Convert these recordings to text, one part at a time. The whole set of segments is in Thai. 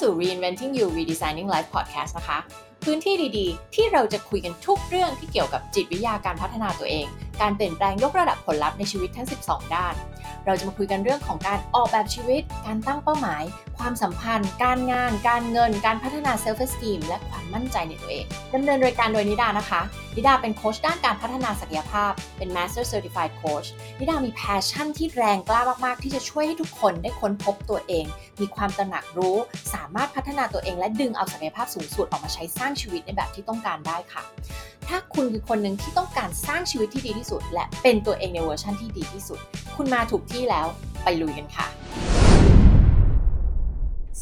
สู่ Reinventing You Redesigning Life Podcast นะคะ พื้นที่ดีๆ ที่เราจะคุยกันทุกเรื่องที่เกี่ยวกับจิตวิทยาการพัฒนาตัวเอง การเปลี่ยนแปลงยกระดับผลลัพธ์ในชีวิตทั้ง 12 ด้าน เราจะมาคุยกันเรื่องของการออกแบบชีวิต การตั้งเป้าหมาย ความสัมพันธ์ การงาน การเงิน การพัฒนา self esteem และความมั่นใจในตัวเองดำเนินรายการโดยนิดานะคะ นิดาเป็นโค้ชด้านการพัฒนาศักยภาพ เป็น Master Certified Coach นิดามีแพชชั่นที่แรงกล้ามากๆ ที่จะช่วยให้ทุกคนได้ค้นพบตัวเอง มีความตระหนักรู้ สามารถพัฒนาตัวเอง และดึงเอาศักยภาพสูงสุดออกมาใช้สร้างชีวิตในแบบที่ต้องการได้ค่ะ ถ้าคุณคือคนหนึ่งที่ต้องการสร้างชีวิตที่ดีที่สุด และเป็นตัวเองในเวอร์ชั่นที่ดีที่สุด คุณมาถูกที่แล้วไปลุยกันค่ะ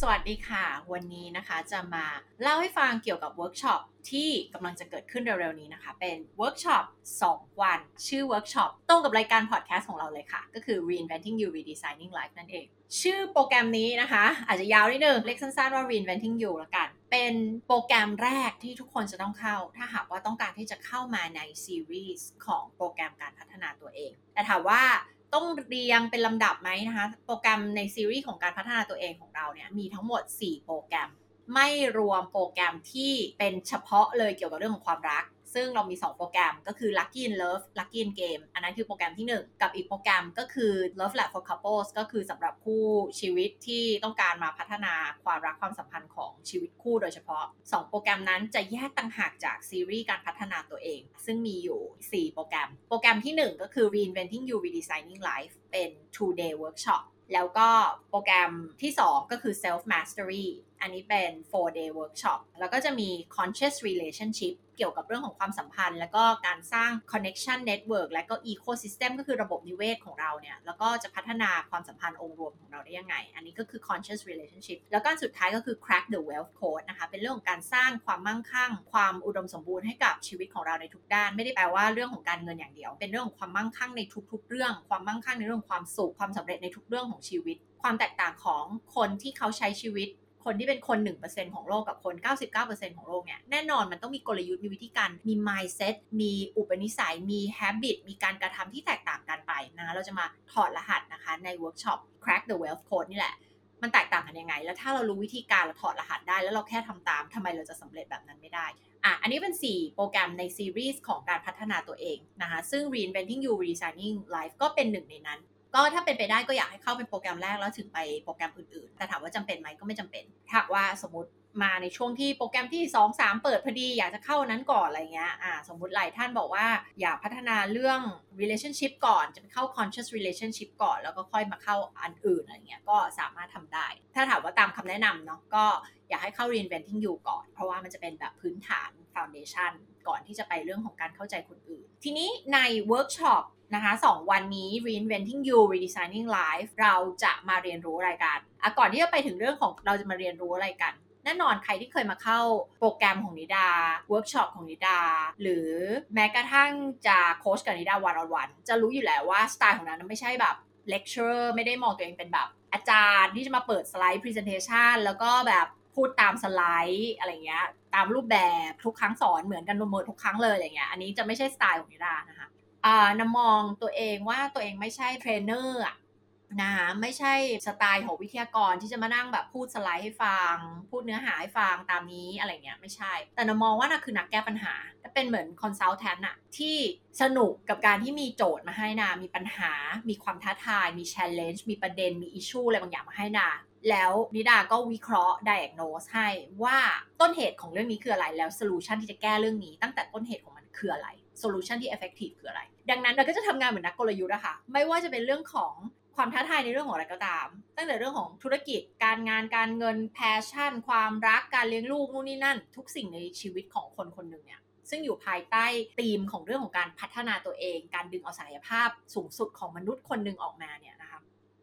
สวัสดีค่ะ วันนี้นะคะจะมาเล่าให้ฟังเกี่ยวกับเวิร์กช็อปที่กำลังจะเกิดขึ้นเร็วๆนี้นะคะ เป็นเวิร์กช็อป2 วัน ชื่อเวิร์กช็อปตรงกับรายการพอดแคสต์ของเราเลยค่ะ ก็คือ Reinventing You Redesigning Life นั่นเอง ชื่อโปรแกรมนี้นะคะ อาจจะยาวนิดนึงเรียกสั้นๆว่า Reinventing You ละกัน เป็นโปรแกรมแรกที่ทุกคนจะต้องเข้า ถ้าหากว่าต้องการที่จะเข้ามาในซีรีส์ของโปรแกรมการพัฒนาตัวเอง แต่ถามว่าต้องเรียงเป็นลำดับไหมนะคะ โปรแกรมในซีรีส์ของการพัฒนาตัวเองของเราเนี่ยมีทั้งหมด 4 โปรแกรม ไม่รวมโปรแกรมที่เป็นเฉพาะเลยเกี่ยวกับเรื่องของความรัก ซึ่งเรามี 2 โปรแกรมก็คือ Lucky in Love Lucky in Game อันนั้นคือโปรแกรมที่ 1 กับอีกโปรแกรมก็คือ Love Lab for Couples ก็คือสำหรับคู่ชีวิตที่ต้องการมาพัฒนาความรักความสัมพันธ์ของ ชีวิตคู่โดยเฉพาะ 2 โปรแกรมนั้นจะแยกต่างหากจากซีรีส์การพัฒนาตัวเอง ซึ่งมีอยู่ 4 โปรแกรม โปรแกรมที่ 1 ก็คือ Reinventing You Redesigning Life เป็น two day workshop แล้วก็โปรแกรมที่ 2 ก็คือ self mastery อันนี้เป็น four day workshop แล้วก็จะมี conscious relationship เกี่ยวกับเรื่องของความสัมพันธ์ แล้วก็การสร้าง connection network และก็ ecosystem ก็คือระบบนิเวศของเราเนี่ย แล้วก็จะพัฒนาความสัมพันธ์องค์รวมของเราได้ยังไง อันนี้ก็คือ conscious relationship แล้วก็สุดท้ายก็คือ crack the wealth code นะคะ เป็นเรื่องของการสร้างความมั่งคั่ง ความอุดมสมบูรณ์ให้กับชีวิตของเราในทุกด้าน ไม่ได้แปลว่าเรื่องของการเงินอย่างเดียว เป็นเรื่องของความมั่งคั่งในทุก ๆ เรื่อง ความมั่งคั่งในเรื่องความสุข ความสำเร็จในทุกเรื่องของชีวิต ความแตกต่างของคนที่เขาใช้ชีวิต คนที่เป็นคน1%ของโลกกับคน 99%ของโลกเนี่ยแน่นอนมันต้องมีกลยุทธ์มีวิธีการมี mindset มีอุปนิสัยมี habit มีการกระทำที่แตกต่างกันไปนะเราจะมาถอดรหัสนะคะในเวิร์กช็อป crack the wealth code นี่แหละมันแตกต่างกันยังไง แล้วถ้าเรารู้วิธีการเราถอดรหัสได้ แล้วเราแค่ทำตามทำไมเราจะสำเร็จแบบนั้นไม่ได้ อะ อันนี้เป็น 4 โปรแกรมในซีรีส์ของการพัฒนาตัวเองนะคะ ซึ่ง reinventing you redesigning life ก็เป็นหนึ่งในนั้น ก็ถ้าเป็นไปได้ก็อยากให้เข้าเป็นโปรแกรมแรกแล้วถึงไปโปรแกรมอื่นๆ แต่ถามว่าจำเป็นไหมก็ไม่จำเป็นถ้าว่าสมมติมาในช่วงที่โปรแกรมที่ 2 3 เปิดพอดีอยากจะเข้านั้นก่อนอะไรเงี้ยอ่าสมมติหลายท่านบอกว่าอยากพัฒนาเรื่อง relationship ก่อนจะไปเข้า conscious relationship ก่อน แล้วก็ค่อยมาเข้าอันอื่นอะไรเงี้ยก็สามารถทำได้ ถ้าถามว่าตามคำแนะนำเนาะก็อยากให้เข้า reinventing you ก่อน เพราะว่ามันจะเป็นแบบพื้นฐาน foundation ก่อนที่จะไปเรื่องของการเข้าใจคนอื่น ทีนี้ในเวิร์กช็อปนะคะสองวันนี้ reinventing you redesigning life เราจะมาเรียนรู้อะไรกันอะก่อนที่จะไปถึงเรื่องของเราจะมาเรียนรู้อะไรกันแน่นอนใครที่เคยมาเข้าโปรแกรมของนิดาเวิร์กช็อปของนิดา หรือแม้กระทั่งจะโค้ชกับนิดา one on one จะรู้อยู่แล้วว่าสไตล์ของนิดาไม่ใช่แบบเลคเชอร์ไม่ได้มองตัวเองเป็นแบบอาจารย์ที่จะมาเปิดสไลด์ presentation แล้วก็แบบ พูดตามสไลด์อะไรเงี้ย ตามรูปแบบทุกครั้งสอนเหมือนกันหมดทุกครั้งเลยอะไรเงี้ย อันนี้จะไม่ใช่สไตล์ของนิดานะคะนิดามองตัวเองว่าตัวเองไม่ใช่เทรนเนอร์อะ นะคะไม่ใช่สไตล์ของวิทยากรที่จะมานั่งแบบพูดสไลด์ให้ฟัง พูดเนื้อหาให้ฟังตามนี้อะไรเงี้ยไม่ใช่ แต่นิดามองว่านิดาคือนักแก้ปัญหาจะเป็นเหมือน consultant อะที่สนุกกับการที่มีโจทย์มาให้นา มีปัญหา มีความท้าทาย มี challenge มีประเด็น มีอิชชูอะไรบางอย่างมาให้นา แล้วนิดาก็วิเคราะห์ diagnose ให้ว่าต้นเหตุของเรื่องนี้คืออะไรแล้ว solution ที่จะแก้เรื่องนี้ ตั้งแต่ต้นเหตุของมันคืออะไร solution ที่ effective คืออะไร ดังนั้นเราก็จะทำงานเหมือนนักกลยุทธ์อะคะไม่ว่าจะเป็นเรื่องของ ความท้าทายในเรื่องของอะไรก็ตาม ตั้งแต่เรื่องของธุรกิจการงานการเงิน passion ความรักการเลี้ยงลูกนู่นนี่นั่น ทุกสิ่งในชีวิตของคนคนหนึ่งเนี่ยซึ่งอยู่ภายใต้ธีมของเรื่องของการพัฒนาตัวเอง การดึงเอาศักยภาพสูงสุดของมนุษย์คนหนึ่งออกมาเนี่ยนะคะ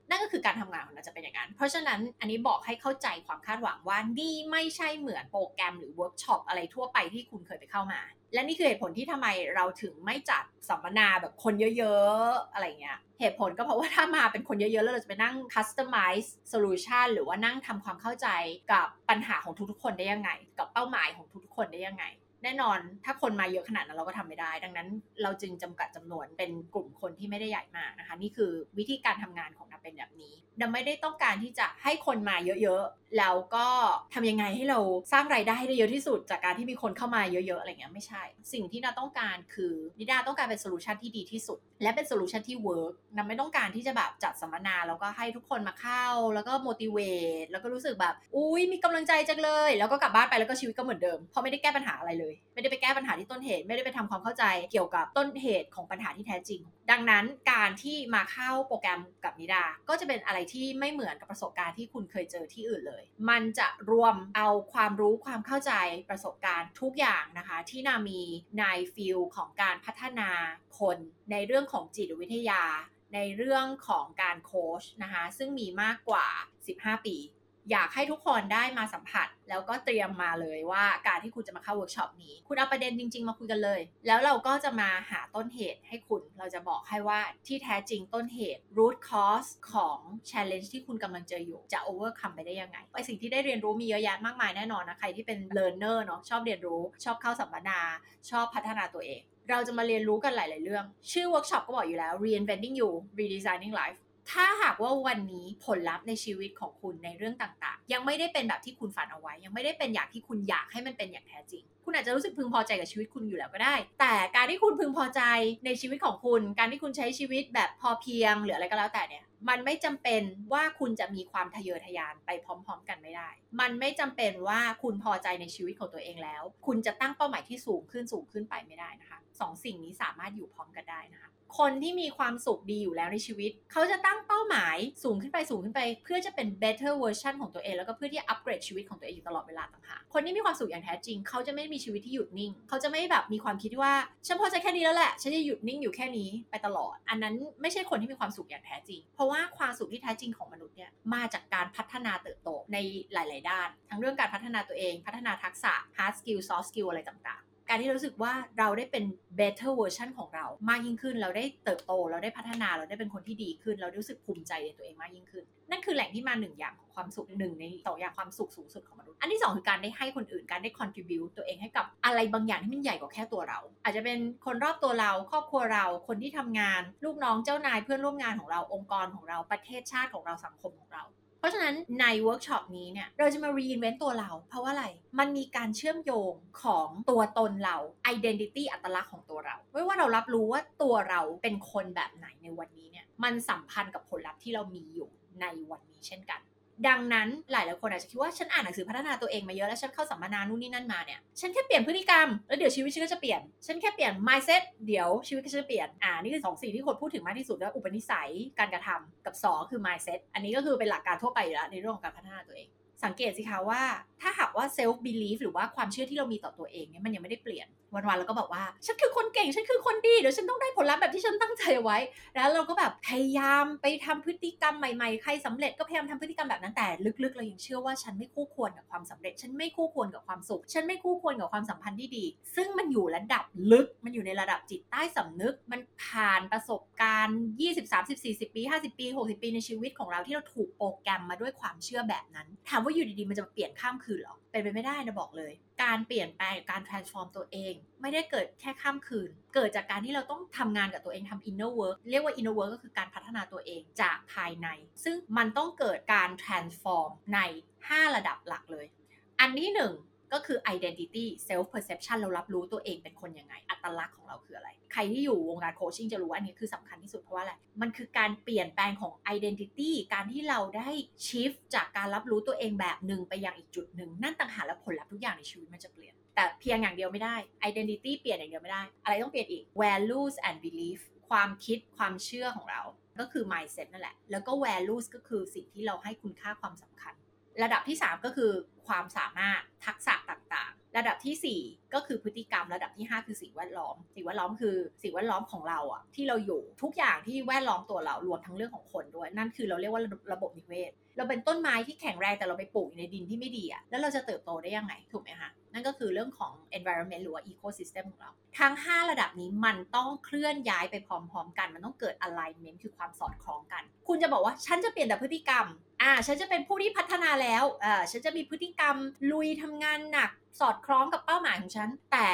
นั่นก็คือการทำงานของเราจะเป็นอย่างนั้น เพราะฉะนั้นอันนี้บอกให้เข้าใจความคาดหวังว่านี่ไม่ใช่เหมือนโปรแกรมหรือเวิร์กช็อปอะไรทั่วไปที่คุณเคยไปเข้ามา และนี่คือเหตุผลที่ทำไมเราถึงไม่จัดสัมมนาแบบคนเยอะๆ อะไรเงี้ย เหตุผลก็เพราะว่าถ้ามาเป็นคนเยอะๆ แล้วเราจะไปนั่ง customize solution หรือว่านั่งทำความเข้าใจกับปัญหาของทุกๆ คนได้ยังไง กับเป้าหมายของทุกๆ คนได้ยังไง แน่นอนถ้าคนมาเยอะขนาดนั้นเราก็ทำไม่ได้ ดังนั้นเราจึงจำกัดจำนวนเป็นกลุ่มคนที่ไม่ได้ใหญ่มากนะคะ นี่คือวิธีการทำงานของนิดาเป็นแบบนี้ นิดาไม่ได้ต้องการที่จะให้คนมาเยอะๆแล้วก็ทำยังไงให้เราสร้างรายได้ได้เยอะที่สุด จากการที่มีคนเข้ามาเยอะๆอะไรเงี้ยไม่ใช่ สิ่งที่นิดาต้องการคือนิดาต้องการเป็นโซลูชันที่ดีที่สุด และเป็นโซลูชันที่ work นิดาไม่ต้องการที่จะแบบจัดสัมมนาแล้วก็ให้ทุกคนมาเข้า แล้วก็โมดิเวตแล้วก็รู้สึกแบบอุ้ยมีกำลังใจจังเลย แล้วก็กลับบ้านไปแล้วก็ชีวิตก็เหมือนเดิมเพราะไม่ได้แก้ปัญหาอะไรเลยไม่ได้ไปแก้ปัญหาที่ต้นเหตุ ไม่ได้ไปทำความเข้าใจเกี่ยวกับต้นเหตุของปัญหาที่แท้จริง ดังนั้นการที่มาเข้าโปรแกรมกับนิดา ก็จะเป็นอะไรที่ไม่เหมือนกับประสบการณ์ที่คุณเคยเจอที่อื่นเลย มันจะรวมเอาความรู้ความเข้าใจประสบการณ์ทุกอย่างนะคะ ที่นามีในฟิลของการพัฒนาคนในเรื่องของจิตวิทยา ในเรื่องของการโค้ชนะคะซึ่งมีมากกว่า 15 ปี อยากให้ทุกคนได้มาสัมผัส แล้วก็เตรียมมาเลยว่าการที่คุณจะมาเข้าเวิร์กช็อปนี้ คุณเอาประเด็นจริง ๆ มาคุยกันเลย แล้วเราก็จะมาหาต้นเหตุให้คุณ เราจะบอกให้ว่าที่แท้จริงต้นเหตุ root cause ของ challenge ที่คุณกำลังเจออยู่จะ overcome ไปได้ยังไงไอสิ่งที่ได้เรียนรู้มีเยอะแยะมากมายแน่นอนนะใครที่เป็น learner เนาะชอบเรียนรู้ ชอบเข้าสัมมนา ชอบพัฒนาตัวเองเราจะมาเรียนรู้กันหลาย ๆ เรื่อง ชื่อเวิร์กช็อปก็บอกอยู่แล้ว reinventing you redesigning life ถ้าหากว่าวันนี้ผลลัพธ์ในชีวิตของคุณในเรื่องต่างๆ ยังไม่ได้เป็นแบบที่คุณฝันเอาไว้ ยังไม่ได้เป็นอย่างที่คุณอยากให้มันเป็นอย่างแท้จริง คุณอาจจะรู้สึกพึงพอใจกับชีวิตคุณอยู่แล้วก็ได้ แต่การที่คุณพึงพอใจในชีวิตของคุณ การที่คุณใช้ชีวิตแบบพอเพียงหรืออะไรก็แล้วแต่เนี่ยมันไม่จำเป็นว่าคุณจะมีความทะเยอทะยานไปพร้อม ๆ กันไม่ได้ มันไม่จำเป็นว่าคุณพอใจในชีวิตของตัวเองแล้ว คุณจะตั้งเป้าหมายที่สูงขึ้นสูงขึ้นไปไม่ได้นะคะสองสิ่งนี้สามารถอยู่พร้อมกันได้นะคะ คนที่มีความสุขดีอยู่แล้วในชีวิต เขาจะตั้งเป้าหมายสูงขึ้นไปสูงขึ้นไป เพื่อจะเป็น better version ของตัวเอง แล้วก็เพื่อที่จะอัปเกรดชีวิตของตัวเองอยู่ตลอดเวลาต่างหากคนที่มีความสุขอย่างแท้จริง เขาจะไม่มีชีวิตที่หยุดนิ่ง เขาจะไม่แบบมีความคิดว่าฉันพอใจแค่นี้แล้วแหละฉันจะหยุดนิ่งอยู่แค่นี้ไปตลอด อันนั้นไม่ใช่คนที่มีความสุขอย่างแท้จริง เพราะว่าความสุขที่แท้จริงของมนุษย์เนี่ยมาจากการพัฒนาเติบโตในหลาย ๆ ด้าน ทั้งเรื่องการพัฒนาตัวเอง พัฒนาทักษะ hard skill soft skill อะไรต่าง ๆ การที่รู้สึกว่าเราได้เป็น better version ของเรามากยิ่งขึ้น เราได้เติบโต เราได้พัฒนา เราได้เป็นคนที่ดีขึ้น เรารู้สึกภูมิใจในตัวเองมากยิ่งขึ้น นั่นคือแหล่งที่มาหนึ่งอย่างของความสุขหนึ่งในสองอย่างความสุขสูงสุดของมนุษย์ อันที่สองคือการได้ให้คนอื่น การได้ contribute ตัวเองให้กับอะไรบางอย่างที่มันใหญ่กว่าแค่ตัวเรา อาจจะเป็นคนรอบตัวเรา ครอบครัวเรา คนที่ทำงาน ลูกน้อง เจ้านาย เพื่อนร่วมงานของเรา องค์กรของเรา ประเทศชาติของเรา สังคมของเรา เพราะฉะนั้นในเวิร์กช็อปนี้เนี่ยเราจะมา reinvent ตัวเรา เพราะว่าอะไร มันมีการเชื่อมโยงของตัวตนเรา identity อัตลักษณ์ของตัวเราไม่ว่าเรารับรู้ว่าตัวเราเป็นคนแบบไหนในวันนี้เนี่ยมันสัมพันธ์กับผลลัพธ์ที่เรามีอยู่ในวันนี้เช่นกัน ดังนั้นหลายหลายคนอาจจะคิดว่าฉันอ่านหนังสือพัฒนาตัวเองมาเยอะแล้วฉันเข้าสัมมนานู่นนี่นั่นมาเนี่ยฉันแค่เปลี่ยนพฤติกรรมแล้วเดี๋ยวชีวิตฉันก็จะเปลี่ยน ฉันแค่เปลี่ยน mindset เดี๋ยวชีวิตก็จะเปลี่ยนอ่านี่คือสองสิ่งที่คนพูดถึงมากที่สุดแล้วอุปนิสัยการกระทำกับ 2 คือ mindset อันนี้ก็คือเป็นหลักการทั่วไปอยู่แล้วในเรื่องของการพัฒนาตัวเอง สังเกตสิคะว่า ถ้าหากว่า self belief หรือว่าความเชื่อที่เรามีต่อตัวเองเนี่ยมันยังไม่ได้เปลี่ยน วันๆแล้วก็บอกว่า ฉันคือคนเก่ง ฉันคือคนดี เดี๋ยวฉันต้องได้ผลลัพธ์แบบที่ฉันตั้งใจไว้ แล้วเราก็แบบพยายามไปทำพฤติกรรมใหม่ๆ ใครสำเร็จก็พยายามทำพฤติกรรมแบบนั้นแต่ลึกๆ เรายังเชื่อว่าฉันไม่คู่ควรกับความสำเร็จ ฉันไม่คู่ควรกับความสุข ฉันไม่คู่ควรกับความสัมพันธ์ที่ดี ซึ่งมันอยู่ระดับลึกมันอยู่ในระดับจิตใต้สำนึกมันผ่านประสบการณ์20 30 40 ปี 50 ปี 60 ปีในชีวิตของเราที่เราถูกโปรแกรมมาด้วยความเชื่อแบบนั้นถามว่าอยู่ดีๆ มันจะเปลี่ยนข้ามคืนหรอ เป็นไปไม่ได้นะบอกเลย การเปลี่ยนแปลงการ transform ตัวเอง ไม่ได้เกิดแค่ข้ามคืน เกิดจากการที่เราต้องทำงานกับตัวเองทำ inner work เรียกว่า inner work ก็คือการพัฒนาตัวเองจากภายใน ซึ่งมันต้องเกิดการ transform ใน 5 ระดับหลักเลย อันที่หนึ่ง ก็คือ identity self perception เรารับรู้ตัวเองเป็นคนยังไง อัตลักษณ์ของเราคืออะไร ใครที่อยู่วงการโคชชิ่งจะรู้ว่าอันนี้คือสำคัญที่สุดเพราะว่าอะไร มันคือการเปลี่ยนแปลงของ identity การที่เราได้ shift จากการรับรู้ตัวเองแบบหนึ่งไปยังอีกจุดหนึ่ง นั่นต่างหากแล้วผลลัพธ์ทุกอย่างในชีวิตมันจะเปลี่ยน แต่เพียงอย่างเดียวไม่ได้ identity เปลี่ยนอย่างเดียวไม่ได้ อะไรต้องเปลี่ยนอีก values and belief ความคิดความเชื่อของเรา ก็คือ mindset นั่นแหละ แล้วก็ values ก็คือสิ่งที่เราให้คุณค่าความสำคัญ ระดับที่ 3 ก็คือความสามารถทักษะต่างๆ ระดับที่ 4 ก็คือพฤติกรรมระดับที่ 5 คือสิ่งแวดล้อม สิ่งแวดล้อมคือสิ่งแวดล้อมของเราอะที่เราอยู่ทุกอย่างที่แวดล้อมตัวเรารวมทั้งเรื่องของคนด้วย นั่นคือเราเรียกว่าระบบนิเวศ เราเป็นต้นไม้ที่แข็งแรงแต่เราไปปลูกในดินที่ไม่ดีอะแล้วเราจะเติบโตได้ยังไงถูกไหมคะนั่นก็คือเรื่องของ environment หรือว่า ecosystem ของเรา ทั้ง 5 ระดับนี้มันต้องเคลื่อนย้ายไปพร้อมๆ กัน มันต้องเกิด alignment คือความสอดคล้องกัน คุณจะบอกว่าฉันจะเปลี่ยนแต่พฤติกรรม อ่า ฉันจะเป็นผู้ที่พัฒนาแล้วอ่าฉันจะมีพฤติกรรมลุยทำงานหนัก สอดคล้องกับเป้าหมายของฉันแต่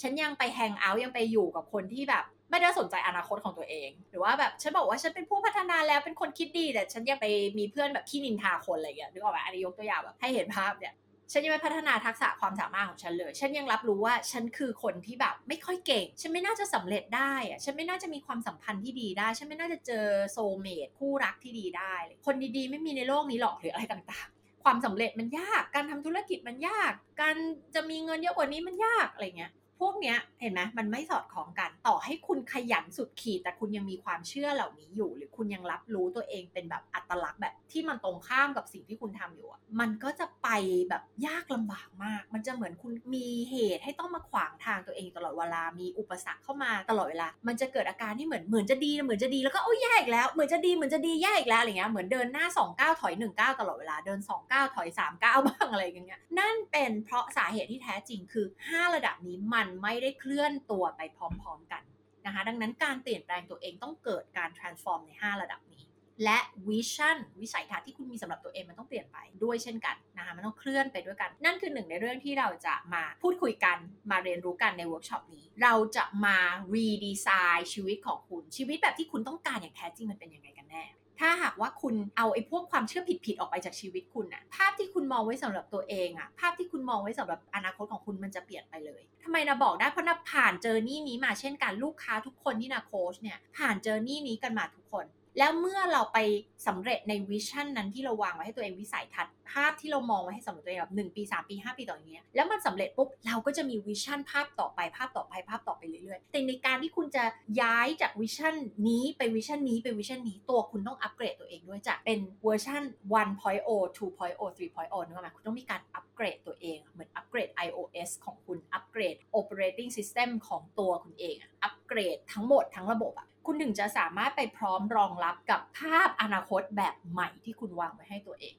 ฉันยังไปแฮงเอาท์ยังไปอยู่กับคนที่แบบไม่ได้สนใจอนาคตของตัวเอง หรือว่าแบบฉันบอกว่าฉันเป็นผู้พัฒนาแล้วเป็นคนคิดดีแต่ฉันยังไปมีเพื่อนแบบขี้นินทาคนอะไรอย่างเงี้ยนึกออกไหมอันนี้ยกตัวอย่างแบบให้เห็นภาพเนี่ยฉันยังไม่พัฒนาทักษะความสามารถของฉันเลย ฉันยังรับรู้ว่าฉันคือคนที่แบบไม่ค่อยเก่ง ฉันไม่น่าจะสำเร็จได้อะฉันไม่น่าจะมีความสัมพันธ์ที่ดีได้ ฉันไม่น่าจะเจอโซเมทคู่รักที่ดีได้ คนดีๆ ไม่มีในโลกนี้หรอกหรืออะไรต่างๆ ความสำเร็จมันยาก การทำธุรกิจมันยาก การจะมีเงินเยอะกว่านี้มันยากอะไรเงี้ย พวกเนี้ยเห็นไหมมันไม่สอดคล้องกัน ต่อให้คุณขยันสุดขีด แต่คุณยังมีความเชื่อเหล่านี้อยู่ หรือคุณยังรับรู้ตัวเองเป็นแบบอัตลักษณ์แบบที่มันตรงข้ามกับสิ่งที่คุณทำอยู่มันก็จะไปแบบยากลำบากมาก มันจะเหมือนคุณมีเหตุให้ต้องมาขวางทางตัวเองตลอดเวลา มีอุปสรรคเข้ามาตลอดเวลา มันจะเกิดอาการที่เหมือนเหมือนจะดีเหมือนจะดีแล้วก็โอ้ยแย่อีกแล้ว เหมือนจะดีเหมือนจะดีแย่อีกแล้วอะไรเงี้ย เหมือนเดินหน้า2ก้าวถอย1ก้าวตลอดเวลา เดิน2ก้าวถอย3ก้าวบ้างอะไรอย่างเงี้ย นั่นเป็นเพราะสาเหตุที่แท้จริงคือ 5 ระดับนี้มันไม่ได้เคลื่อนตัวไปพร้อมๆกันนะคะดังนั้นการเปลี่ยนแปลงตัวเองต้องเกิดการ transform ใน 5 ระดับนี้ และ vision วิสัยทัศน์ที่คุณมีสำหรับตัวเองมันต้องเปลี่ยนไปด้วยเช่นกันนะคะมันต้องเคลื่อนไปด้วยกัน นั่นคือหนึ่งในเรื่องที่เราจะมาพูดคุยกันมาเรียนรู้กันในเวิร์กช็อปนี้ เราจะมา redesign ชีวิตของคุณชีวิตแบบที่คุณต้องการอย่างแท้จริงมันเป็นยังไงกันแน่ ถ้าหากว่าคุณเอาไอ้พวกความเชื่อผิดๆออกไปจากชีวิตคุณอะภาพที่คุณมองไว้สำหรับตัวเองอะภาพที่คุณมองไว้สำหรับอนาคตของคุณมันจะเปลี่ยนไปเลยทำไมนะบอกได้เพราะนะผ่าน journey นี้มาเช่นกันลูกค้าทุกคนที่นะโค้ชเนี่ยผ่าน journey นี้กันมาทุกคน แล้วเมื่อเราไปสำเร็จใน vision นั้นที่เราวางไว้ให้ตัวเองวิสัยทัศน์ภาพที่เรามองไว้ให้สำหรับตัวเองแบบหนึ่งปี 3 ปี 5 ปีต่ออย่างเงี้ยแล้วมันสำเร็จปุ๊บเราก็จะมี vision ภาพต่อไปภาพต่อไปภาพต่อไปเรื่อยๆแต่ในการที่คุณจะย้ายจาก vision นี้ไป vision นี้ไป vision นี้ตัวคุณต้องอัปเกรดตัวเองด้วยจากเป็นเวอร์ชัน1.0 2.0 3.0นึกออกไหมคุณต้องมีการอัปเกรดตัวเองเหมือนอัปเกรด iOS ของคุณอัปเกรด operating system ของตัวคุณเองอัปเกรดทั้งหมดทั้งระบบอะ คุณถึงจะสามารถไปพร้อมรองรับกับภาพอนาคตแบบใหม่ที่คุณวางไว้ให้ตัวเอง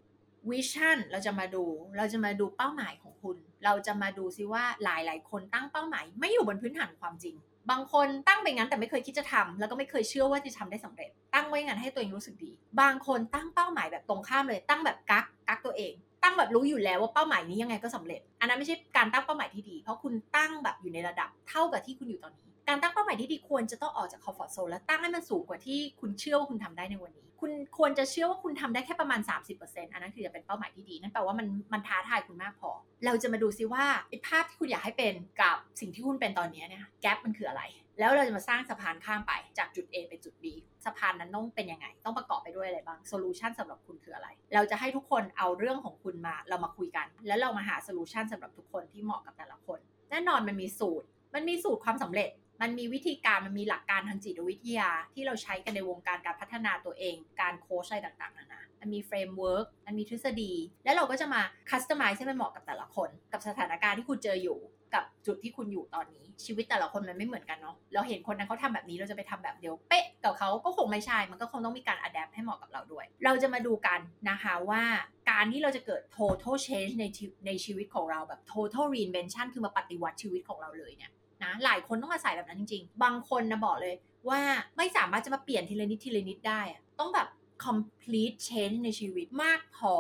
วิชั่นเราจะมาดูเราจะมาดูเป้าหมายของคุณ เราจะมาดูซิว่าหลายๆ คนตั้งเป้าหมาย ไม่อยู่บนพื้นฐานความจริง บางคนตั้งไปงั้นแต่ไม่เคยคิดจะทำแล้วก็ไม่เคยเชื่อว่าจะทำได้สำเร็จ ตั้งไว้งั้นให้ตัวเองรู้สึกดี บางคนตั้งเป้าหมายแบบตรงข้ามเลย ตั้งแบบกักกักตัวเอง ตั้งแบบรู้อยู่แล้วว่าเป้าหมายนี้ยังไงก็สำเร็จ อันนั้นไม่ใช่การตั้งเป้าหมายที่ดี เพราะคุณตั้งแบบอยู่ในระดับเท่ากับที่คุณอยู่ตอนนี้ การตั้งเป้าหมายที่ดีควรจะต้องออกจากคอมฟอร์ทโซนและตั้งให้มันสูงกว่าที่คุณเชื่อว่าคุณทำได้ในวันนี้ คุณควรจะเชื่อว่าคุณทำได้แค่ประมาณ 30%อันนั้นคือจะเป็นเป้าหมายที่ดี นั่นแปลว่ามันมันท้าทายคุณมากพอ เราจะมาดูซิว่าไอ้ภาพที่คุณอยากให้เป็นกับสิ่งที่คุณเป็นตอนนี้เนี่ย gap มันคืออะไร แล้วเราจะมาสร้างสะพานข้ามไปจากจุด A ไปจุด B สะพานนั้นต้องเป็นยังไง ต้องประกอบไปด้วยอะไรบ้าง solution สำหรับคุณคืออะไร เราจะให้ทุกคนเอาเรื่องของคุณมาเรามาคุยกัน แล้วเรามาหา solution สำหรับทุกคนที่เหมาะกับแต่ละคน แน่นอนมันมีสูตรมันมีสูตรความสำเร็จ มันมีวิธีการมันมีหลักการทางจิตวิทยา ที่เราใช้กันในวงการการพัฒนาตัวเอง การโค้ชอะไรต่างๆนานามันมี framework มันมีทฤษฎี แล้วเราก็จะมา customize ให้มันเหมาะกับแต่ละคน กับสถานการณ์ที่คุณเจออยู่กับจุดที่คุณอยู่ตอนนี้ ชีวิตแต่ละคนมันไม่เหมือนกันเนาะเราเห็นคนนั้นเขาทำแบบนี้เราจะไปทำแบบเดียวเป๊ะกับเขาก็คงไม่ใช่ มันก็คงต้องมีการ adapt ให้เหมาะกับเราด้วย เราจะมาดูกันนะคะว่าการที่เราจะเกิด total change ในในชีวิตของเราแบบ total reinvention คือมาปฏิวัติชีวิตของเราเลยเนี่ย นะหลายคนต้องอาศัยแบบนั้นจริง ๆ บางคนนะบอกเลยว่าไม่สามารถจะมาเปลี่ยนทีละนิดทีละนิดได้ต้องแบบ complete change ในชีวิตมากพอ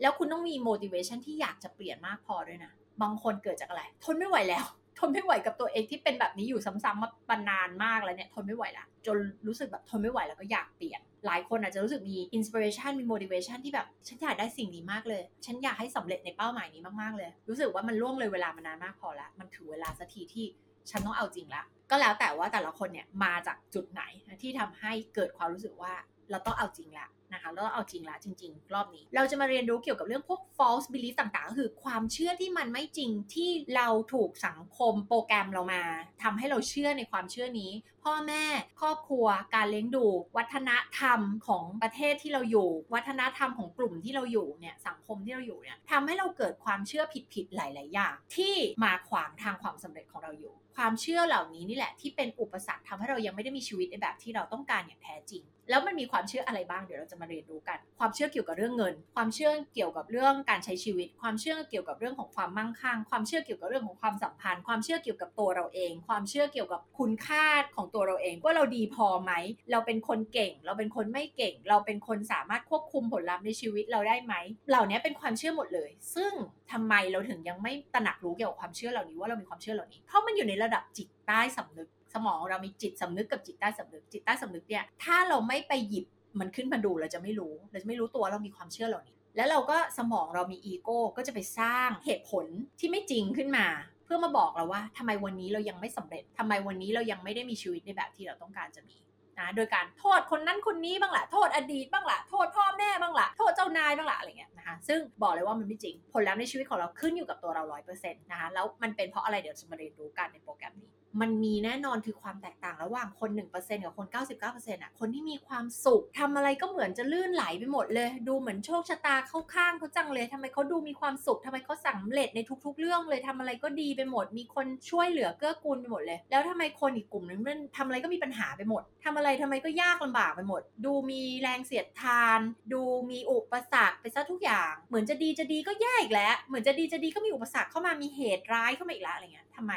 แล้วคุณต้องมี motivation ที่อยากจะเปลี่ยนมากพอด้วยนะ บางคนเกิดจากอะไร ทนไม่ไหวแล้ว ทนไม่ไหวกับตัวเองที่เป็นแบบนี้อยู่ซ้ำๆมาปนานมากแล้วเนี่ยทนไม่ไหวละจนรู้สึกแบบทนไม่ไหวแล้วก็อยากเปลี่ยน หลายคนอาจจะรู้สึกมี inspiration มี motivation ที่แบบ ฉันอยากได้สิ่งนี้มากเลย ฉันอยากให้สำเร็จในเป้าหมายนี้มากๆเลย รู้สึกว่ามันล่วงเลยเวลามานานมากพอแล้วมันถึงเวลาสักทีที่ ฉันต้องเอาจริงละก็แล้วแต่ว่าแต่ละคนเนี่ยมาจากจุดไหนที่ทำให้เกิดความรู้สึกว่าเราต้องเอาจริงละ นะคะแล้วเอาจริงละจริง ๆ รอบนี้ เราจะมาเรียนรู้เกี่ยวกับเรื่องพวก false belief ต่างๆ ก็คือความเชื่อที่มันไม่จริงที่เราถูกสังคมโปรแกรมเรามาทำให้เราเชื่อในความเชื่อนี้ พ่อแม่ครอบครัวการเลี้ยงดู วัฒนธรรมของประเทศที่เราอยู่ วัฒนธรรมของกลุ่มที่เราอยู่เนี่ยสังคมที่เราอยู่เนี่ยทำให้เราเกิดความเชื่อผิดๆหลาย ๆ อย่าง ที่มาขวางทางความสำเร็จของเราอยู่ ความเชื่อเหล่านี้นี่แหละที่เป็นอุปสรรคทำให้เรายังไม่ได้มีชีวิตในแบบที่เราต้องการอย่างแท้จริง แล้วมันมีความเชื่ออะไรบ้างเดี๋ยวเราจะมาเรียนรู้กัน ความเชื่อเกี่ยวกับเรื่องเงิน ความเชื่อเกี่ยวกับเรื่องการใช้ชีวิต ความเชื่อเกี่ยวกับเรื่องของความมั่งคั่ง ความเชื่อเกี่ยวกับเรื่องของความสัมพันธ์ ความเชื่อเกี่ยวกับตัวเราเอง ความเชื่อเกี่ยวกับคุณค่าของตัวเราเองว่าเราดีพอไหม เราเป็นคนเก่ง เราเป็นคนไม่เก่ง เราเป็นคนสามารถควบคุมผลลัพธ์ในชีวิตเราได้ไหม เหล่านี้เป็นความเชื่อหมดเลย ซึ่งทำไมเราถึงยังไม่ตระหนักรู้เกี่ยวกับความเชื่อเหล่านี้ว่าเรามีความเชื่อเหล่านี้ เพราะมันอยู่ในระดับจิตใต้สำนึกสมองเรามีจิตสำนึกกับจิตใต้สำนึกจิตใต้สำนึกเนี่ยถ้าเราไม่ไปหยิบ มันขึ้นมาดูเราจะไม่รู้เราจะไม่รู้ตัวเรามีความเชื่อเหล่านี้ แล้วเราก็สมองเรามีอีโก้ก็จะไปสร้างเหตุผลที่ไม่จริงขึ้นมา เพื่อมาบอกเราว่าทำไมวันนี้เรายังไม่สำเร็จทำไมวันนี้เรายังไม่ได้มีชีวิตในแบบที่เราต้องการจะมีนะโดยการโทษคนนั้นคนนี้บ้างละโทษอดีตบ้างละโทษพ่อแม่บ้างละโทษเจ้านายบ้างล่ะอะไรเงี้ยนะคะซึ่งบอกเลยว่ามันไม่จริง ผลลัพธ์ในชีวิตของเราขึ้นอยู่กับตัวเราร้อยเปอร์เซ็นต์นะคะแล้วมันเป็นเพราะอะไรเดี๋ยวจะมาเรียนรู้กันในโปรแกรมนี้ มันมีแน่นอนคือความแตกต่างระหว่างคน 1%กับคน 99%อะคนที่มีความสุขทำอะไรก็เหมือนจะลื่นไหลไปหมดเลย ดูเหมือนโชคชะตาเข้าข้างเขาจังเลยทำไมเขาดูมีความสุขทำไมเขาสำเร็จในทุก ๆ เรื่องเลยทำอะไรก็ดีไปหมด มีคนช่วยเหลือเกื้อกูลไปหมดเลย แล้วทำไมคนอีกกลุ่มนึงมันทำอะไรก็มีปัญหาไปหมดทำอะไรทำไมก็ยากลำบากไปหมด ดูมีแรงเสียดทาน ดูมีอุปสรรคไปซะทุกอย่าง เหมือนจะดีจะดีก็แย่อีกแล้ว เหมือนจะดีจะดีก็มีอุปสรรคเข้ามามีเหตุร้ายเข้ามาอีกแล้วอะไรเงี้ยทำไม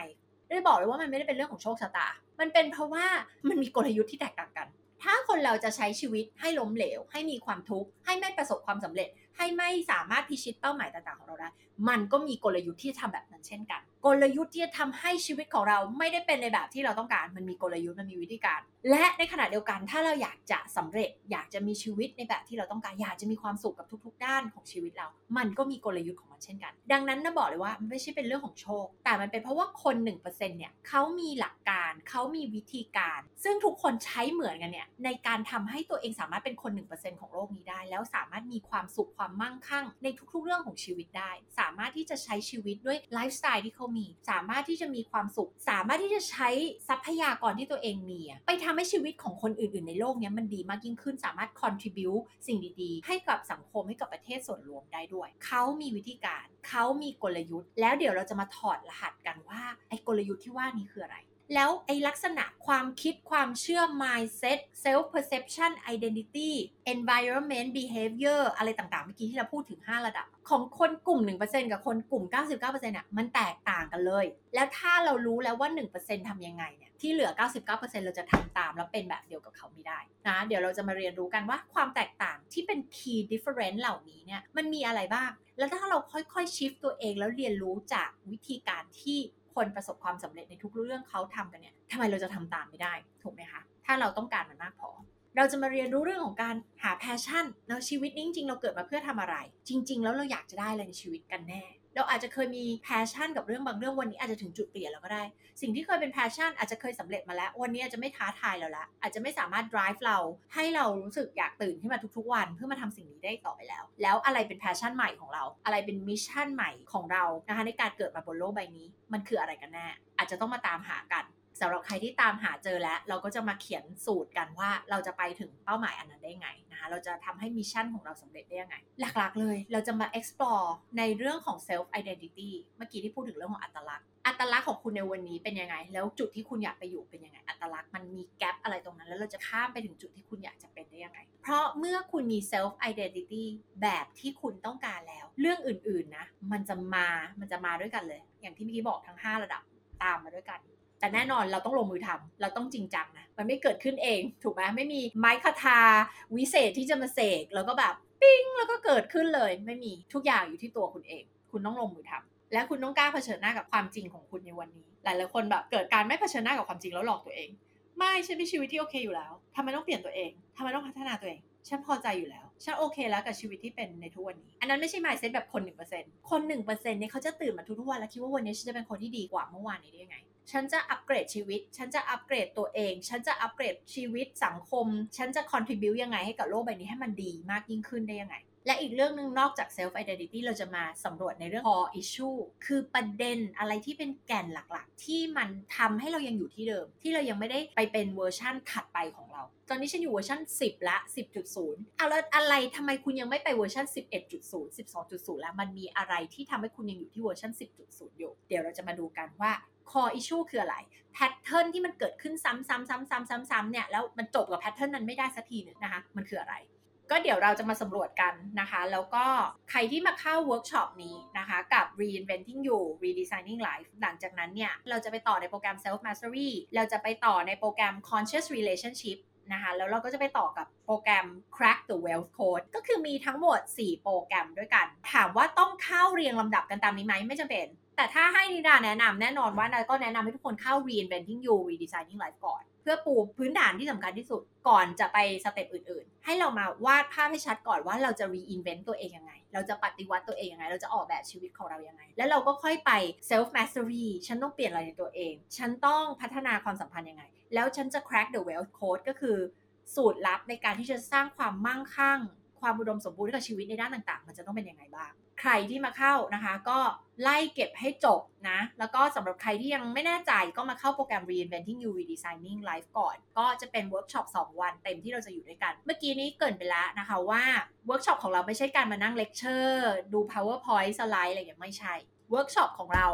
ได้บอกเลยว่ามันไม่ได้เป็นเรื่องของโชคชะตา มันเป็นเพราะว่ามันมีกลยุทธ์ที่แตกต่างกัน ถ้าคนเราจะใช้ชีวิตให้ล้มเหลว ให้มีความทุกข์ ให้ไม่ประสบความสำเร็จ ให้ไม่สามารถพิชิตเป้าหมายต่างๆของเราได้ มันก็มีกลยุทธ์ที่จะทำแบบนั้นเช่นกัน กลยุทธ์ที่จะทำให้ชีวิตของเราไม่ได้เป็นในแบบที่เราต้องการ มันมีกลยุทธ์มันมีวิธีการ และในขณะเดียวกันถ้าเราอยากจะสำเร็จ อยากจะมีชีวิตในแบบที่เราต้องการอยากจะมีความสุขกับทุก ๆ ด้านของชีวิตเรา มันก็มีกลยุทธ์ของมันเช่นกัน ดังนั้นนะบอกเลยว่ามันไม่ใช่เป็นเรื่องของโชค แต่มันเป็นเพราะว่าคน 1%เนี่ยเขามีหลักการเขามีวิธีการ ซึ่งทุกคนใช้เหมือนกันเนี่ยในการทำให้ตัวเองสามารถเป็นคน 1%ของโลกนี้ได้ แล้วสามารถมีความสุขความมั่งคั่ง ในทุกๆเรื่องของชีวิตได้ สามารถที่จะใช้ชีวิตด้วยไลฟ์สไตล์ที่เขามี สามารถที่จะมีความสุข สามารถที่จะใช้ทรัพยากรที่ตัวเองมีไปทำให้ชีวิตของคนอื่น ๆ ในโลกนี้มันดีมากยิ่งขึ้น สามารถ contribu สิ่งดีๆ ให้กับสังคมให้กับประเทศส่วนรวมได้ด้วย เขามีวิธีการ เขามีกลยุทธ์ แล้วเดี๋ยวเราจะมาถอดรหัสกันว่าไอ้กลยุทธ์ที่ว่านี้คืออะไร แล้วไอลักษณะความคิดความเชื่อ mindset self perception identity environment behavior อะไรต่างๆ เมื่อกี้ที่เราพูดถึง 5 ระดับ ของคนกลุ่ม 1%กับคนกลุ่ม 99%อะมันแตกต่างกันเลย แล้วถ้าเรารู้แล้วว่า 1%ทำยังไงเนี่ยที่เหลือ 99%เราจะทำตามแล้วเป็นแบบเดียวกับเขาไม่ได้นะเดี๋ยวเราจะมาเรียนรู้กันว่าความแตกต่างที่เป็น key difference เหล่านี้เนี่ยมันมีอะไรบ้าง แล้วถ้าเราค่อยๆ shift ตัวเองแล้วเรียนรู้จากวิธีการที่ คนประสบความสำเร็จในทุกเรื่องเขาทำกันเนี่ยทำไมเราจะทำตามไม่ได้ถูกไหมคะ ถ้าเราต้องการมันมากพอ เราจะมาเรียนรู้เรื่องของการหา passion แล้วชีวิตนี้จริงๆเราเกิดมาเพื่อทำอะไร จริง ๆ แล้วเราอยากจะได้อะไรในชีวิตกันแน่ เราอาจจะเคยมี passion กับเรื่องบางเรื่องวันนี้อาจจะถึงจุดเปลี่ยนแล้วก็ได้ สิ่งที่เคยเป็น passion อาจจะเคยสำเร็จมาแล้ว วันนี้อาจจะไม่ท้าทายเราละอาจจะไม่สามารถ drive เรา ให้เรารู้สึกอยากตื่นขึ้นมาทุกๆ วัน เพื่อมาทำสิ่งนี้ได้ต่อไปแล้ว แล้วอะไรเป็น passion ใหม่ของเรา อะไรเป็น mission ใหม่ของเรานะคะในการเกิดมาบนโลกใบนี้ มันคืออะไรกันแน่อาจจะต้องมาตามหากัน สำหรับใครที่ตามหาเจอแล้ว เราก็จะมาเขียนสูตรกันว่าเราจะไปถึงเป้าหมายอันนั้นได้ไงนะคะเราจะทำให้มิชชั่นของเราสำเร็จได้ยังไง หลักๆเลย เราจะมา explore ในเรื่องของ self identity เมื่อกี้ที่พูดถึงเรื่องของอัตลักษณ์ อัตลักษณ์ของคุณในวันนี้เป็นยังไง แล้วจุดที่คุณอยากไปอยู่เป็นยังไง อัตลักษณ์มันมีแกลบอะไรตรงนั้น แล้วเราจะข้ามไปถึงจุดที่คุณอยากจะเป็นได้ยังไง เพราะเมื่อคุณมี self identity แบบที่คุณต้องการแล้ว เรื่องอื่นๆนะมันจะมามันจะมาด้วยกันเลย อย่างที่เมื่อกี้บอกทั้ง 5 ระดับตามมาด้วยกัน แต่แน่นอนเราต้องลงมือทำเราต้องจริงจังนะ มันไม่เกิดขึ้นเอง ถูกไหมไม่มีไม้คาทาวิเศษที่จะมาเสกแล้วก็แบบปิ้งแล้วก็เกิดขึ้นเลยไม่มีทุกอย่างอยู่ที่ตัวคุณเอง คุณต้องลงมือทำและคุณต้องกล้าเผชิญหน้ากับความจริงของคุณในวันนี้ หลายๆคนแบบเกิดการไม่เผชิญหน้ากับความจริงแล้วหลอกตัวเอง ไม่ฉันมีชีวิตที่โอเคอยู่แล้วทำไมต้องเปลี่ยนตัวเองทำไมต้องพัฒนาตัวเองฉันพอใจอยู่แล้ว ฉันโอเคแล้วกับชีวิตที่เป็นในทุกวันนี้ อันนั้นไม่ใช่ mindset แบบคน 1%คน 1%เนี่ยเขาจะตื่นมาทุกๆวันแล้วคิดว่าวันนี้ฉันจะเป็นคนที่ดีกว่าเมื่อวานนี้ได้ยังไง ฉันจะอัปเกรดชีวิต ฉันจะอัปเกรดตัวเอง ฉันจะอัปเกรดชีวิตสังคม ฉันจะ contribute ยังไงให้กับโลกใบนี้ให้มันดีมากยิ่งขึ้นได้ยังไง และอีกเรื่องหนึ่งนอกจาก self identity เราจะมาสำรวจในเรื่อง core issue คือประเด็นอะไรที่เป็นแก่นหลักๆ ที่มันทำให้เรายังอยู่ที่เดิม ที่เรายังไม่ได้ไปเป็นเวอร์ชั่นถัดไปของเรา ตอนนี้ฉันอยู่เวอร์ชัน10 ละ 10.0เอาแล้วอะไรทำไมคุณยังไม่ไปเวอร์ชัน11.0 12.0 แล้วมันมีอะไรที่ทำให้คุณยังอยู่ที่เวอร์ชัน10.0 อยู่ เดี๋ยวเราจะมาดูกันว่า core issue คืออะไร pattern ที่มันเกิดขึ้นซ้ำๆๆๆๆๆเนี่ยแล้วมันจบกับ pattern นั้นไม่ได้สักทีนึงนะคะมันคืออะไร ก็เดี๋ยวเราจะมาสำรวจกันนะคะ แล้วก็ใครที่มาเข้าเวิร์กช็อปนี้นะคะกับ reinventing you redesigning life หลังจากนั้นเนี่ย เราจะไปต่อในโปรแกรม self mastery เราจะไปต่อในโปรแกรม conscious relationship นะคะแล้วเราก็จะไปต่อกับโปรแกรม crack the wealth code ก็คือมีทั้งหมด 4 โปรแกรมด้วยกัน ถามว่าต้องเข้าเรียงลำดับกันตามนี้ไหมไม่จำเป็น แต่ถ้าให้นิดาแนะนำแน่นอนว่านาก็แนะนำให้ทุกคนเข้า reinventing you redesigning life ก่อน เพื่อปูพื้นฐานที่สำคัญที่สุดก่อนจะไปสเต็ปอื่นๆ ให้เรามาวาดภาพให้ชัดก่อนว่าเราจะ reinvent ตัวเองยังไง เราจะปฏิวัติตัวเองยังไง เราจะออกแบบชีวิตของเรายังไง แล้วเราก็ค่อยไป self mastery ฉันต้องเปลี่ยนอะไรในตัวเอง ฉันต้องพัฒนาความสัมพันธ์ยังไง แล้วฉันจะ crack the wealth code ก็คือสูตรลับในการที่จะสร้างความมั่งคั่ง ความอุดมสมบูรณ์กับชีวิตในด้านต่างๆ มันจะต้องเป็นยังไงบ้าง ใครที่มาเข้านะคะ ก็ไล่เก็บให้จบนะ แล้วก็สำหรับใครที่ยังไม่แน่ใจก็มาเข้าโปรแกรม reinventing you redesigning life ก่อน ก็จะเป็นเวิร์กช็อป2 วันเต็มที่เราจะอยู่ด้วยกัน เมื่อกี้นี้เกริ่นไปแล้วนะคะว่าเวิร์กช็อปของเราไม่ใช่การมานั่งเลคเชอร์ดู PowerPoint สไลด์อะไรอย่างไม่ใช่เวิร์กช็อปของเรา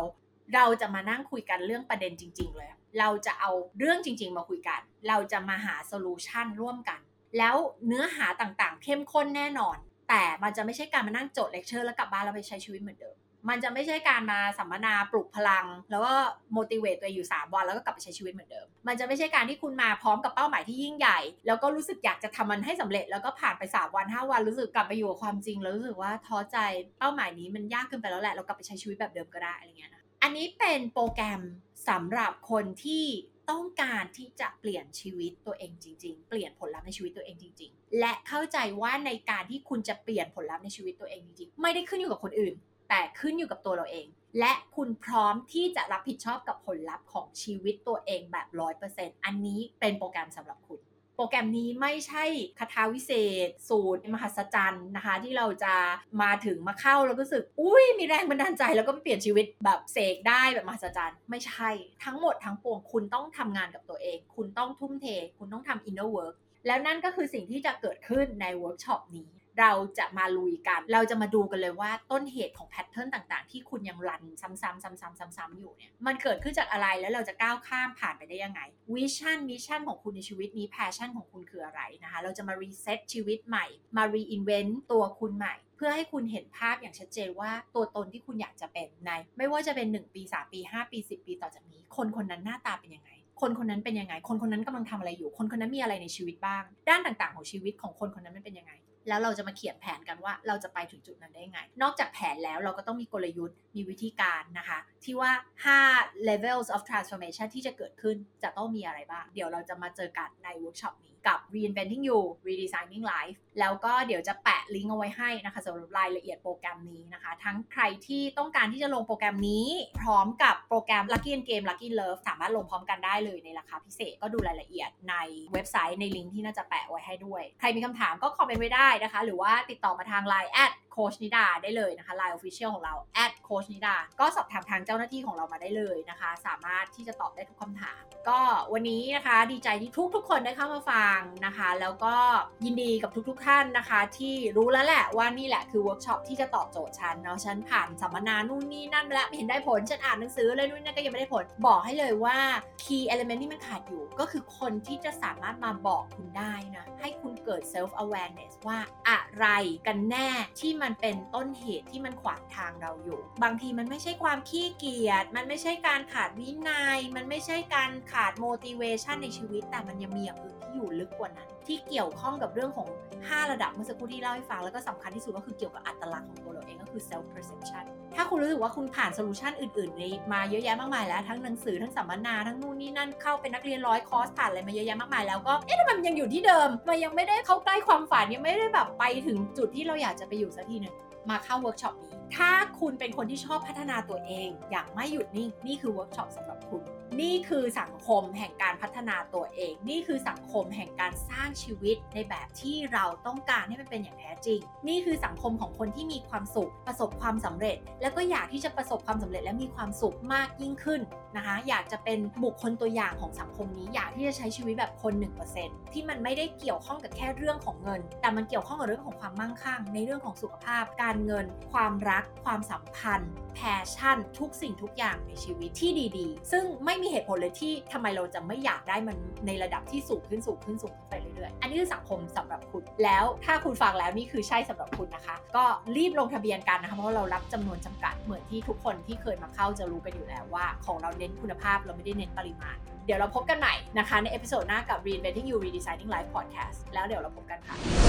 เราจะมานั่งคุยกันเรื่องประเด็นจริง ๆ เลย เราจะเอาเรื่องจริง ๆ มาคุยกัน เราจะมาหา solution ร่วมกัน แล้วเนื้อหาต่างๆ เข้มข้นแน่นอน แต่มันจะไม่ใช่การมานั่งจดเลคเชอร์แล้วกลับบ้านแล้วไปใช้ชีวิตเหมือนเดิม มันจะไม่ใช่การมาสัมมนาปลุกพลัง แล้วก็ motivate ตัวเองอยู่ 3 วันแล้วก็กลับไปใช้ชีวิตเหมือนเดิม มันจะไม่ใช่การที่คุณมาพร้อมกับเป้าหมายที่ยิ่งใหญ่ แล้วก็รู้สึกอยากจะทำมันให้สำเร็จแล้วก็ผ่านไป 3 วัน 5 วันรู้สึกกลับไปอยู่กับความจริง แล้วรู้สึกว่าท้อใจเป้าหมายนี้มันยากเกินไปแล้วแหละเรากลับไปใช้ชีวิตแบบเดิมก็ได้อะไรเงี้ยนะอันนี้เป็นโปรแกรมสำหรับคนที่ ต้องการที่จะเปลี่ยนชีวิตตัวเองจริง ๆ เปลี่ยนผลลัพธ์ในชีวิตตัวเองจริง ๆ และเข้าใจว่าในการที่คุณจะเปลี่ยนผลลัพธ์ในชีวิตตัวเองจริงๆ ไม่ได้ขึ้นอยู่กับคนอื่น แต่ขึ้นอยู่กับตัวเราเอง และคุณพร้อมที่จะรับผิดชอบกับผลลัพธ์ของชีวิตตัวเองแบบร้อยเปอร์เซ็นต์อันนี้เป็นโปรแกรมสำหรับคุณ โปรแกรมนี้ไม่ใช่คาถาวิเศษ สูตรมหัศจรรย์นะคะ ที่เราจะมาถึงมาเข้าแล้วก็รู้สึก อุ้ยมีแรงบันดาลใจแล้วก็เปลี่ยนชีวิตแบบเสกได้แบบมหัศจรรย์ ไม่ใช่ทั้งหมดทั้งปวงคุณต้องทำงานกับตัวเอง คุณต้องทุ่มเท คุณต้องทำ inner work แล้วนั่นก็คือสิ่งที่จะเกิดขึ้นในเวิร์กช็อปนี้ เราจะมาลุยกัน เราจะมาดูกันเลยว่าต้นเหตุของ pattern ต่างๆ ที่คุณยัง run ซ้ำๆซ้ำๆซ้ำๆอยู่เนี่ยมันเกิดขึ้นจากอะไรแล้วเราจะก้าวข้ามผ่านไปได้ยังไงvision mission ของคุณในชีวิตนี้ passion ของคุณคืออะไรนะคะเราจะมา reset ชีวิตใหม่ มา reinvent ตัวคุณใหม่เพื่อให้คุณเห็นภาพอย่างชัดเจนว่าตัวตนที่คุณอยากจะเป็นใน ไม่ว่าจะเป็น 1 ปี 3 ปี 5 ปี 10 ปีต่อจากนี้ คนคนนั้นหน้าตาเป็นยังไง คนคนนั้นเป็นยังไง คนคนนั้นกำลังทำอะไรอยู่ คนคนนั้นมีอะไรในชีวิตบ้าง ด้านต่างๆ ของชีวิตของคนคนนั้นมันเป็นยังไง แล้วเราจะมาเขียนแผนกันว่าเราจะไปถึงจุดนั้นได้ไง นอกจากแผนแล้วเราก็ต้องมีกลยุทธ์มีวิธีการนะคะ ที่ว่า 5 levels of transformation ที่จะเกิดขึ้นจะต้องมีอะไรบ้าง เดี๋ยวเราจะมาเจอกันในเวิร์กช็อปนี้กับ reinventing you redesigning life แล้วก็เดี๋ยวจะแปะลิงก์เอาไว้ให้นะคะสำหรับรายละเอียดโปรแกรมนี้นะคะ ทั้งใครที่ต้องการที่จะลงโปรแกรมนี้ พร้อมกับโปรแกรม Lucky in Game Lucky in Love สามารถลงพร้อมกันได้เลยในราคาพิเศษก็ดูรายละเอียดในเว็บไซต์ในลิงก์ที่น่าจะแปะไว้ให้ด้วย ใครมีคำถามก็คอมเมนต์ไว้ได้นะคะ หรือว่าติดต่อมาทาง Line แอดโคชนิดาได้เลยนะคะ Line Official ของเราแอดโคชนิดาก็สอบถามทางเจ้าหน้าที่ของเรามาได้เลยนะคะ สามารถที่จะตอบได้ทุกคำถาม ก็วันนี้นะคะ ดีใจที่ทุกทุกๆคนได้เข้ามาฟังนะคะ แล้วก็ยินดีกับทุกๆท่านนะคะ ที่รู้แล้วแหละว่านี่แหละคือเวิร์กช็อปที่จะตอบโจทย์ฉันเนาะฉันผ่านสัมมนานู่นนี่นั่นแล้วไม่เห็นได้ผลฉันอ่านหนังสือเลยนู่นนั่นก็ยังไม่ได้ผลบอกให้เลยว่า key element ที่มันขาดอยู่ก็คือคนที่จะสามารถมาบอกคุณได้นะให้คุณเกิด self awareness ว่าอะไรกันแน่ที่มันเป็นต้นเหตุที่มันขวางทางเราอยู่ บางทีมันไม่ใช่ความขี้เกียจมันไม่ใช่การขาดวินัย มันไม่ใช่การขาด motivation ในชีวิตแต่มันยังมีอย่างอื่นที่อยู่ลึกกว่านั้น ที่เกี่ยวข้องกับเรื่องของ 5 ระดับเมื่อสักครู่ที่เล่าให้ฟัง แล้วก็สำคัญที่สุดก็คือเกี่ยวกับอัตลักษณ์ของตัวเราเองก็คือ self perception ถ้าคุณรู้สึกว่าคุณผ่าน solution อื่นๆในมาเยอะแยะมากมายแล้ว ทั้งหนังสือทั้งสัมมนาทั้งนู่นนี่นั่นเข้าเป็นนักเรียนร้อยคอร์สผ่านอะไรมาเยอะแยะมากมายแล้วก็เอ๊ะทำไมมันยังอยู่ที่เดิมมันยังไม่ได้เข้าใกล้ความฝันยังไม่ได้แบบไปถึงจุดที่เราอยากจะไปอยู่สักทีหนึงมาเข้าเวิร์กช็อปนี้ ถ้าคุณเป็นคนที่ชอบพัฒนาตัวเอง อย่างไม่หยุดนิ่ง นี่คือเวิร์กช็อปสำหรับคุณ นี่คือสังคมแห่งการพัฒนาตัวเอง นี่คือสังคมแห่งการสร้างชีวิตในแบบที่เราต้องการให้มันเป็นอย่างแท้จริง นี่คือสังคมของคนที่มีความสุข ประสบความสำเร็จ แล้วก็อยากที่จะประสบความสำเร็จและมีความสุขมากยิ่งขึ้นนะคะ อยากจะเป็นบุคคลตัวอย่างของสังคมนี้ อยากที่จะใช้ชีวิตแบบคน 1%ที่มันไม่ได้เกี่ยวข้องกับแค่เรื่องของเงิน แต่มันเกี่ยวข้องกับเรื่องของความมั่งคั่ง ในเรื่องของสุขภาพ การเงิน ความรักความสัมพันธ์ แพชชั่น ทุกสิ่งทุกอย่างในชีวิตที่ดีๆ ซึ่งไม่มีเหตุผลเลยที่ทำไมเราจะไม่อยากได้มันในระดับที่สูงขึ้นสูงขึ้นสูงขึ้นไปเรื่อยๆ อันนี้คือสังคมสำหรับคุณ แล้วถ้าคุณฟังแล้วนี่คือใช่สำหรับคุณนะคะ ก็รีบลงทะเบียนกันนะคะเพราะว่าเรารับจำนวนจำกัดเหมือนที่ทุกคนที่เคยมาเข้าจะรู้กันอยู่แล้วว่า ของเราเน้นคุณภาพเราไม่ได้เน้นปริมาณ เดี๋ยวเราพบกันใหม่นะคะใน episode หน้ากับ Reinventing You Redesigning Life Podcast แล้วเดี๋ยวเราพบกันค่ะ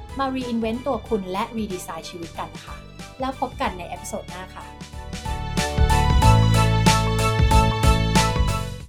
มา reinvent ตัวคุณและ redesign ชีวิตกันนะคะ แล้วพบกันใน episode หน้าค่ะ